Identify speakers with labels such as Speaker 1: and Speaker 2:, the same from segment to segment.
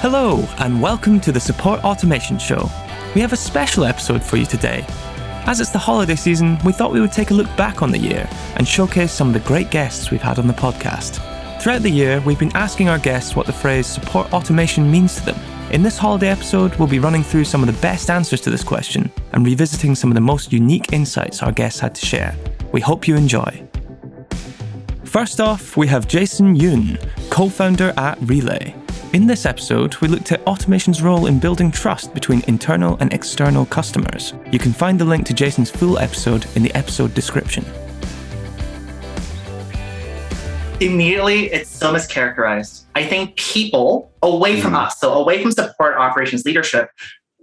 Speaker 1: Hello, and welcome to the Support Automation Show. We have a special episode for you today. As it's the holiday season, we thought we would take a look back on the year and showcase some of the great guests we've had on the podcast. Throughout the year, we've been asking our guests what the phrase support automation means to them. In this holiday episode, we'll be running through some of the best answers to this question and revisiting some of the most unique insights our guests had to share. We hope you enjoy. First off, we have Jason Yoon, co founder at Relay. In this episode, we looked at automation's role in building trust between internal and external customers. You can find the link to Jason's full episode in the episode description.
Speaker 2: Immediately, it's so mischaracterized. I think people away from hmm. us, so away from support operations leadership,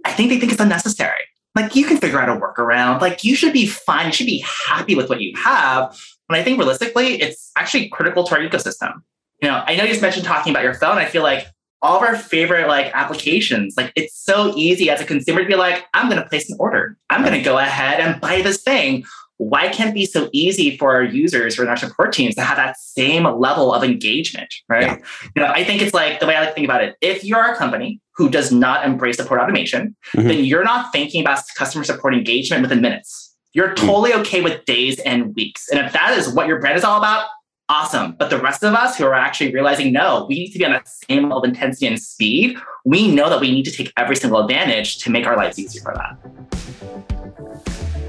Speaker 2: I think they think it's unnecessary. Like you can figure out a workaround. Like you should be fine. You should be happy with what you have. But I think realistically, it's actually critical to our ecosystem. You know, I know you just mentioned talking about your phone. I feel like all of our favorite like applications, like it's so easy as a consumer to be like, I'm going to place an order. I'm going to go ahead and buy this thing. Why can't it be so easy for our users or our support teams to have that same level of engagement, right? Yeah. You know, I think it's like the way I like to think about it. If you're a company who does not embrace support automation, mm-hmm. then you're not thinking about customer support engagement within minutes. You're mm. totally okay with days and weeks. And if that is what your brand is all about, awesome. But the rest of us who are actually realizing, no, we need to be on the same level of intensity and speed, we know that we need to take every single advantage to make our lives easier for that.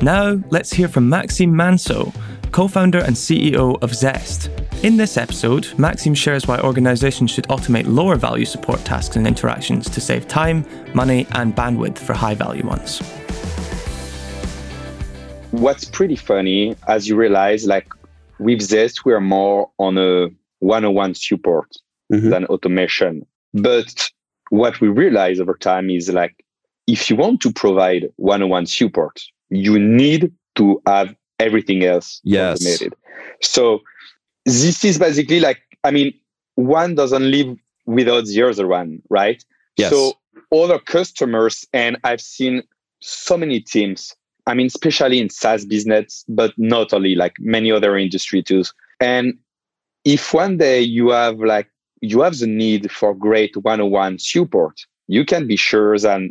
Speaker 1: Now, let's hear from Maxime Manso, co founder and CEO of Zest. In this episode, Maxime shares why organizations should automate lower value support tasks and interactions to save time, money, and bandwidth for high value ones.
Speaker 3: What's pretty funny, as you realize, like with Zest, we are more on a one-on-one support mm-hmm. than automation. But what we realize over time is like, if you want to provide one-on-one support, you need to have everything else yes. automated. So this is basically like, I mean, one doesn't live without the other one, right?
Speaker 4: Yes.
Speaker 3: So other customers, and I've seen so many teams I mean, especially in SaaS business, but not only like many other industry too. And if one day you have like you have the need for great one-on-one support, you can be sure that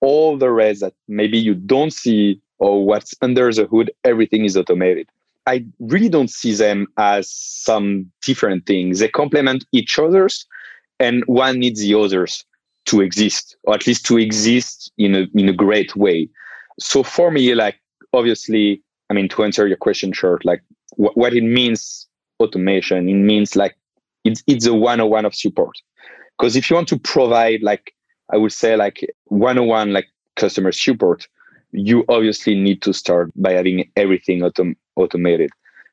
Speaker 3: all the rest that maybe you don't see or what's under the hood, everything is automated. I really don't see them as some different things. They complement each other's and one needs the others to exist, or at least to exist in a in a great way so for me like obviously i mean to answer your question short like wh- what it means automation it means like it's it's a one-on-one of support. Because if you want to provide like i would say like one-on-one like customer support you obviously need to start by having everything autom- automated.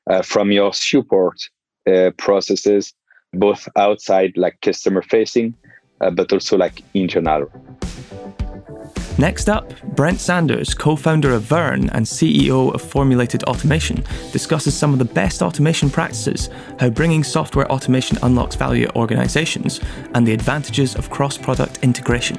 Speaker 3: Uh, from your support uh, processes both outside like customer facing uh, but also like internal
Speaker 1: Next up, Brent Sanders, co founder of Verne and CEO of Formulated Automation, discusses some of the best automation practices, how bringing software automation unlocks value at organizations, and the advantages of cross product integration.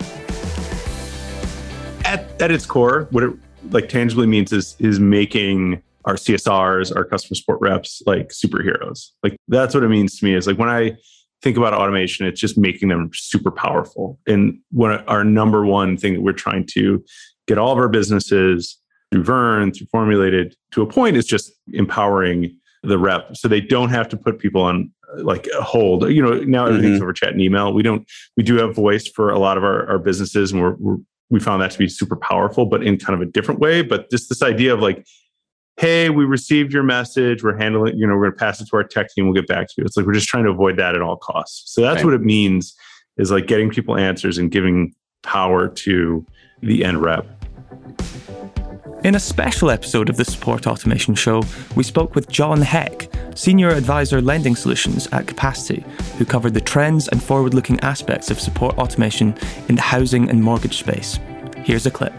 Speaker 4: At, at its core, what it like tangibly means is is making our CSRs, our customer support reps, like superheroes. Like that's what it means to me. Is like when I think about automation, it's just making them super powerful. And what our number one thing that we're trying to get all of our businesses through Verne, through Formulated to a point is just empowering the rep so they don't have to put people on like a hold. You know, now everything's mm-hmm. over chat and email. We don't, we do have voice for a lot of our, our businesses and we're, we're we found that to be super powerful, but in kind of a different way. But just this idea of like hey, we received your message. We're handling, you know, we're going to pass it to our tech team. We'll get back to you. It's like we're just trying to avoid that at all costs. So that's right. what it means is like getting people answers and giving power to the end rep.
Speaker 1: In a special episode of the Support Automation Show, we spoke with John Heck, Senior Advisor Lending Solutions at Capacity, who covered the trends and forward looking aspects of support automation in the housing and mortgage space. Here's a clip.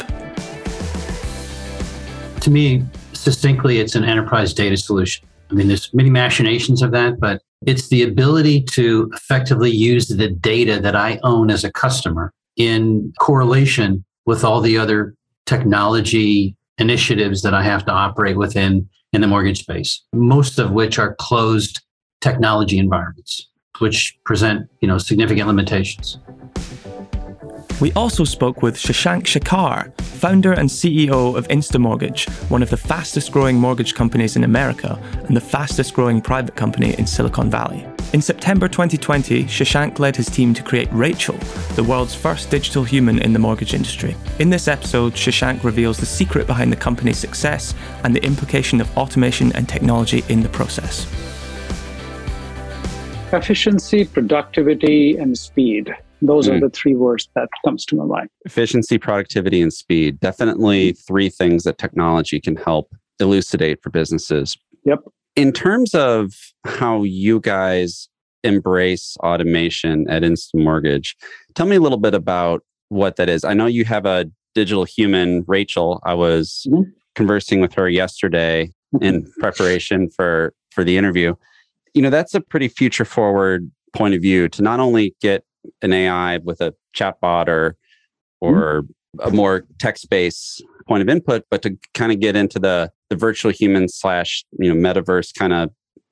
Speaker 5: To me, succinctly, it's an enterprise data solution. I mean, there's many machinations of that, but it's the ability to effectively use the data that I own as a customer in correlation with all the other technology initiatives that I have to operate within in the mortgage space, most of which are closed technology environments, which present, you know, significant limitations.
Speaker 1: We also spoke with Shashank Shekhar, founder and CEO of InstaMortgage, one of the fastest growing mortgage companies in America and the fastest growing private company in Silicon Valley. In September 2020, Shashank led his team to create Rachel, the world's first digital human in the mortgage industry. In this episode, Shashank reveals the secret behind the company's success and the implication of automation and technology in the process.
Speaker 6: Efficiency, productivity, and speed. Those mm. are the three words that comes to my mind.
Speaker 7: Efficiency, productivity, and speed. Definitely three things that technology can help elucidate for businesses.
Speaker 6: Yep.
Speaker 7: In terms of how you guys embrace automation at InstaMortgage, tell me a little bit about what that is. I know you have a digital human, Rachel. I was mm-hmm. conversing with her yesterday in preparation for for the interview. You know, that's a pretty future forward point of view to not only get an AI with a chatbot or or mm-hmm. a more text based point of input, but to kind of get into the the virtual human slash you know metaverse kind of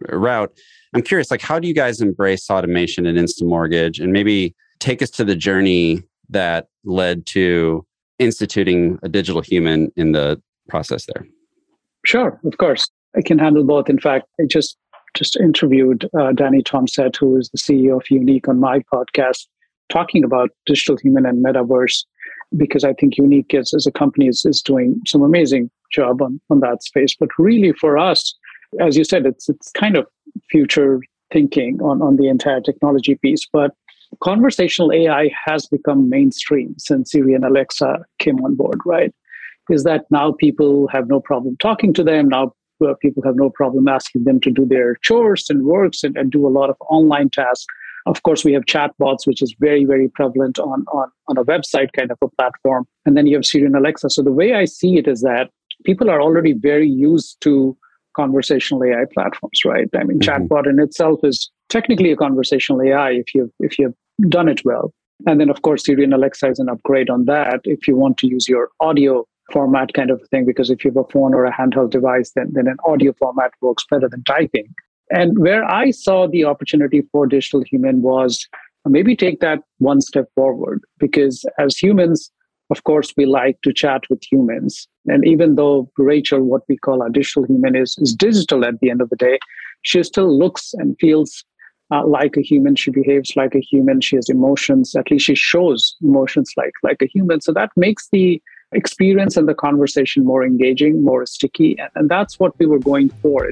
Speaker 7: route. I'm curious, like how do you guys embrace automation in InstaMortgage, and maybe take us to the journey that led to instituting a digital human in the process there?
Speaker 6: Sure, of course. I can handle both. In fact, I just just interviewed uh, Danny Tomsett, who is the CEO of UneeQ, on my podcast, talking about digital human and metaverse, because I think UneeQ is, as a company is, is doing some amazing job on, on that space. But really, for us, as you said, it's it's kind of future thinking on, on the entire technology piece. But conversational AI has become mainstream since Siri and Alexa came on board, right? Is that now people have no problem talking to them. Now uh, people have no problem asking them to do their chores and works and, and do a lot of online tasks. Of course, we have chatbots, which is very, very prevalent on, on, on a website kind of a platform. And then you have Siri and Alexa. So the way I see it is that people are already very used to conversational AI platforms, right? I mean, mm-hmm. chatbot in itself is technically a conversational AI if you if you've done it well. And then, of course, Siri and Alexa is an upgrade on that if you want to use your audio format kind of thing, because if you have a phone or a handheld device, then, then an audio format works better than typing. And where I saw the opportunity for digital human was maybe take that one step forward, because as humans, of course, we like to chat with humans. And even though Rachel, what we call our digital human, is, is digital at the end of the day, she still looks and feels uh, like a human. She behaves like a human. She has emotions. At least she shows emotions like like a human. So that makes the experience and the conversation more engaging, more sticky, and, and that's what we were going for.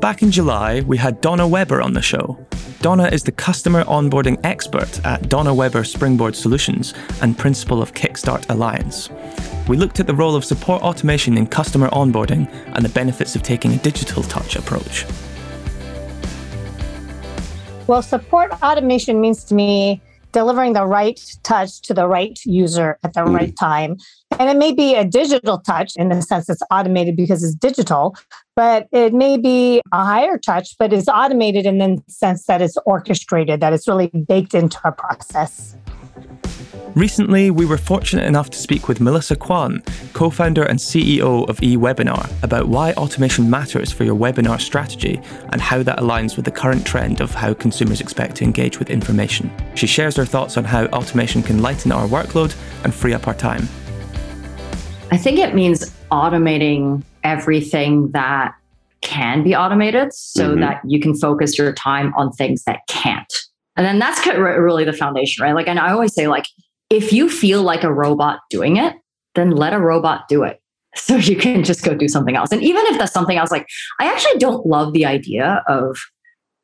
Speaker 1: Back in July, we had Donna Weber on the show. Donna is the customer onboarding expert at Donna Weber Springboard Solutions and principal of Kickstart Alliance. We looked at the role of support automation in customer onboarding and the benefits of taking a digital touch approach.
Speaker 8: Well, support automation means to me delivering the right touch to the right user at the mm. right time. And it may be a digital touch in the sense it's automated because it's digital, but it may be a higher touch, but it's automated in the sense that it's orchestrated, that it's really baked into a process.
Speaker 1: Recently, we were fortunate enough to speak with Melissa Kwan, co founder and CEO of eWebinar, about why automation matters for your webinar strategy and how that aligns with the current trend of how consumers expect to engage with information. She shares her thoughts on how automation can lighten our workload and free up our time.
Speaker 9: I think it means automating everything that can be automated so mm-hmm. that you can focus your time on things that can't. And then that's really the foundation, right? Like, and I always say, like, if you feel like a robot doing it, then let a robot do it. So you can just go do something else. And even if that's something else, like I actually don't love the idea of,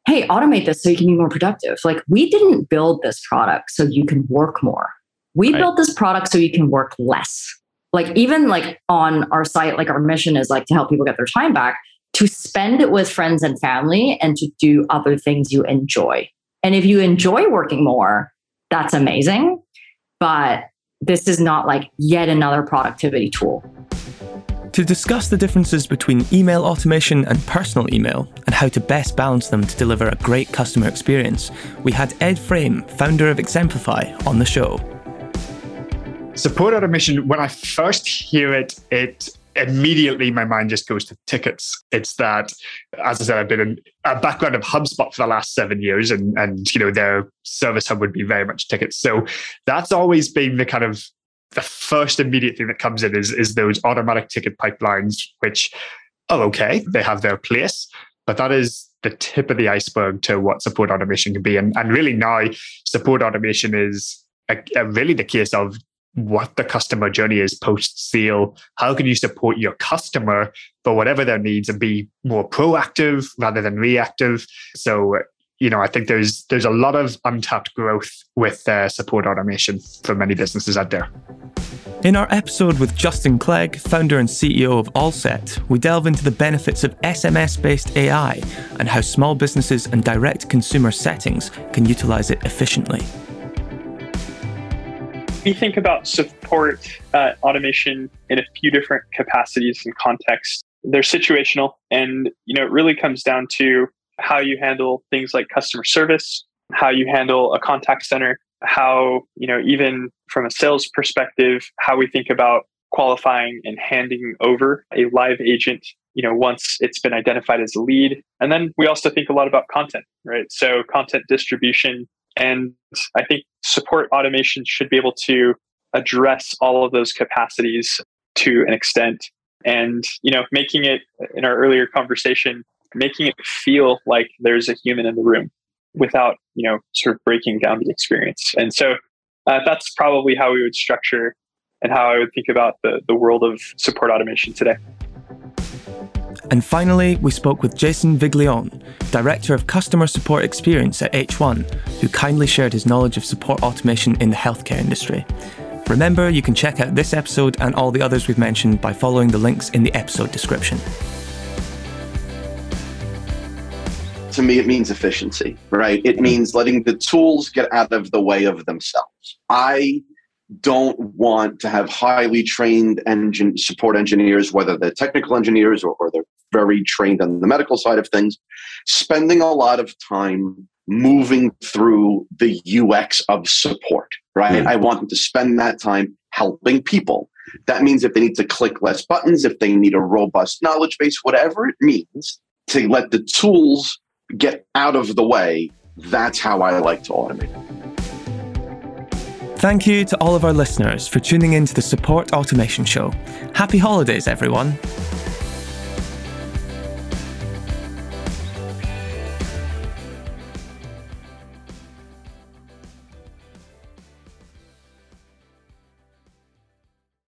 Speaker 9: hey, automate this so you can be more productive. Like we didn't build this product so you can work more. We right. built this product so you can work less. Like even like on our site, like our mission is like to help people get their time back, to spend it with friends and family and to do other things you enjoy. And if you enjoy working more, that's amazing but this is not like yet another productivity tool.
Speaker 1: To discuss the differences between email automation and personal email and how to best balance them to deliver a great customer experience, we had Ed Frame, founder of Exemplify, on the show.
Speaker 10: Support automation, when I first hear it, it immediately my mind just goes to tickets. It's that, as I said, I've been in a background of HubSpot for the last seven years, and and you know their service hub would be very much tickets. So that's always been the kind of the first immediate thing that comes in is is those automatic ticket pipelines, which oh okay, they have their place, but that is the tip of the iceberg to what support automation can be. And and really now support automation is a, a really the case of what the customer journey is post sale. How can you support your customer for whatever their needs and be more proactive rather than reactive? So, you know, I think there's there's a lot of untapped growth with uh, support automation for many businesses out there.
Speaker 1: In our episode with Justin Clegg, founder and CEO of Allset, we delve into the benefits of SMS based AI and how small businesses and direct consumer settings can utilize it efficiently
Speaker 11: we think about support uh, automation in a few different capacities and contexts. They're situational, and you know it really comes down to how you handle things like customer service, how you handle a contact center, how you know even from a sales perspective, how we think about qualifying and handing over a live agent you know once it's been identified as a lead and then we also think a lot about content right so content distribution and I think support automation should be able to address all of those capacities to an extent. And, you know, making it in our earlier conversation, making it feel like there's a human in the room without, you know, sort of breaking down the experience. And so uh, that's probably how we would structure and how I would think about the, the world of support automation today.
Speaker 1: And finally, we spoke with Jason Viglione, Director of Customer Support Experience at H1, who kindly shared his knowledge of support automation in the healthcare industry. Remember, you can check out this episode and all the others we've mentioned by following the links in the episode description.
Speaker 12: To me, it means efficiency, right? It means letting the tools get out of the way of themselves. I don't want to have highly trained engine support engineers, whether they're technical engineers or, or they're very trained on the medical side of things, spending a lot of time moving through the UX of support, right? Mm-hmm. I want them to spend that time helping people. That means if they need to click less buttons, if they need a robust knowledge base, whatever it means to let the tools get out of the way, that's how I like to automate.
Speaker 1: Thank you to all of our listeners for tuning in to the Support Automation Show. Happy holidays, everyone.